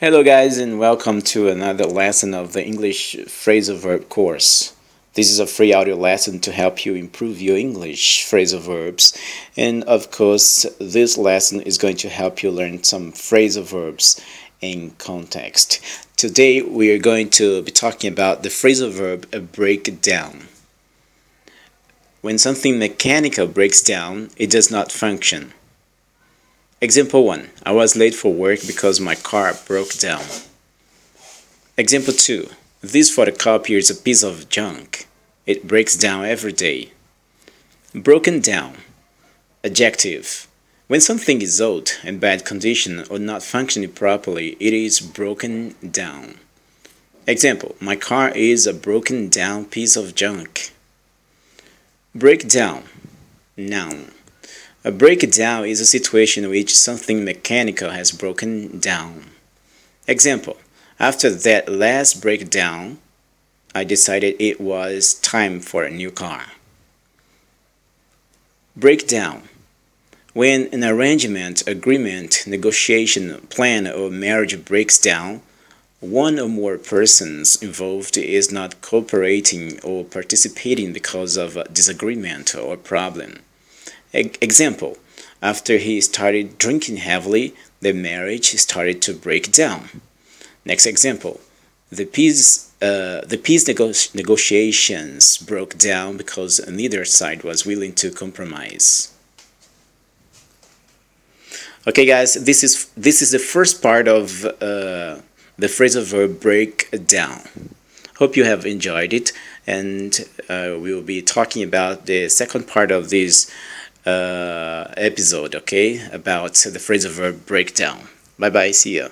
Hello, guys, and welcome to another lesson of the English phrasal verb course. This is a free audio lesson to help you improve your English phrasal verbs. And of course, this lesson is going to help you learn some phrasal verbs in context. Today, we are going to be talking about the phrasal verb break down. When something mechanical breaks down, it does not function. Example 1. I was late for work because my car broke down. Example 2. This photocopier is a piece of junk. It breaks down every day. Broken down. Adjective. When something is old, in bad condition, or not functioning properly, it is broken down. Example. My car is a broken down piece of junk. Breakdown. Noun. A breakdown is a situation in which something mechanical has broken down. Example After that last breakdown, I decided it was time for a new car. Breakdown When an arrangement, agreement, negotiation, plan, or marriage breaks down, one or more persons involved is not cooperating or participating because of a disagreement or problem. Example, after he started drinking heavily, the marriage started to break down. Next example, the peace, uh, the peace nego negotiations broke down because neither side was willing to compromise. Okay, guys, this is this is the first part of uh, the phrasal verb break down. Hope you have enjoyed it, and uh, we will be talking about the second part of this uh, episode, okay, about the phrasal verb breakdown. Bye bye, see ya.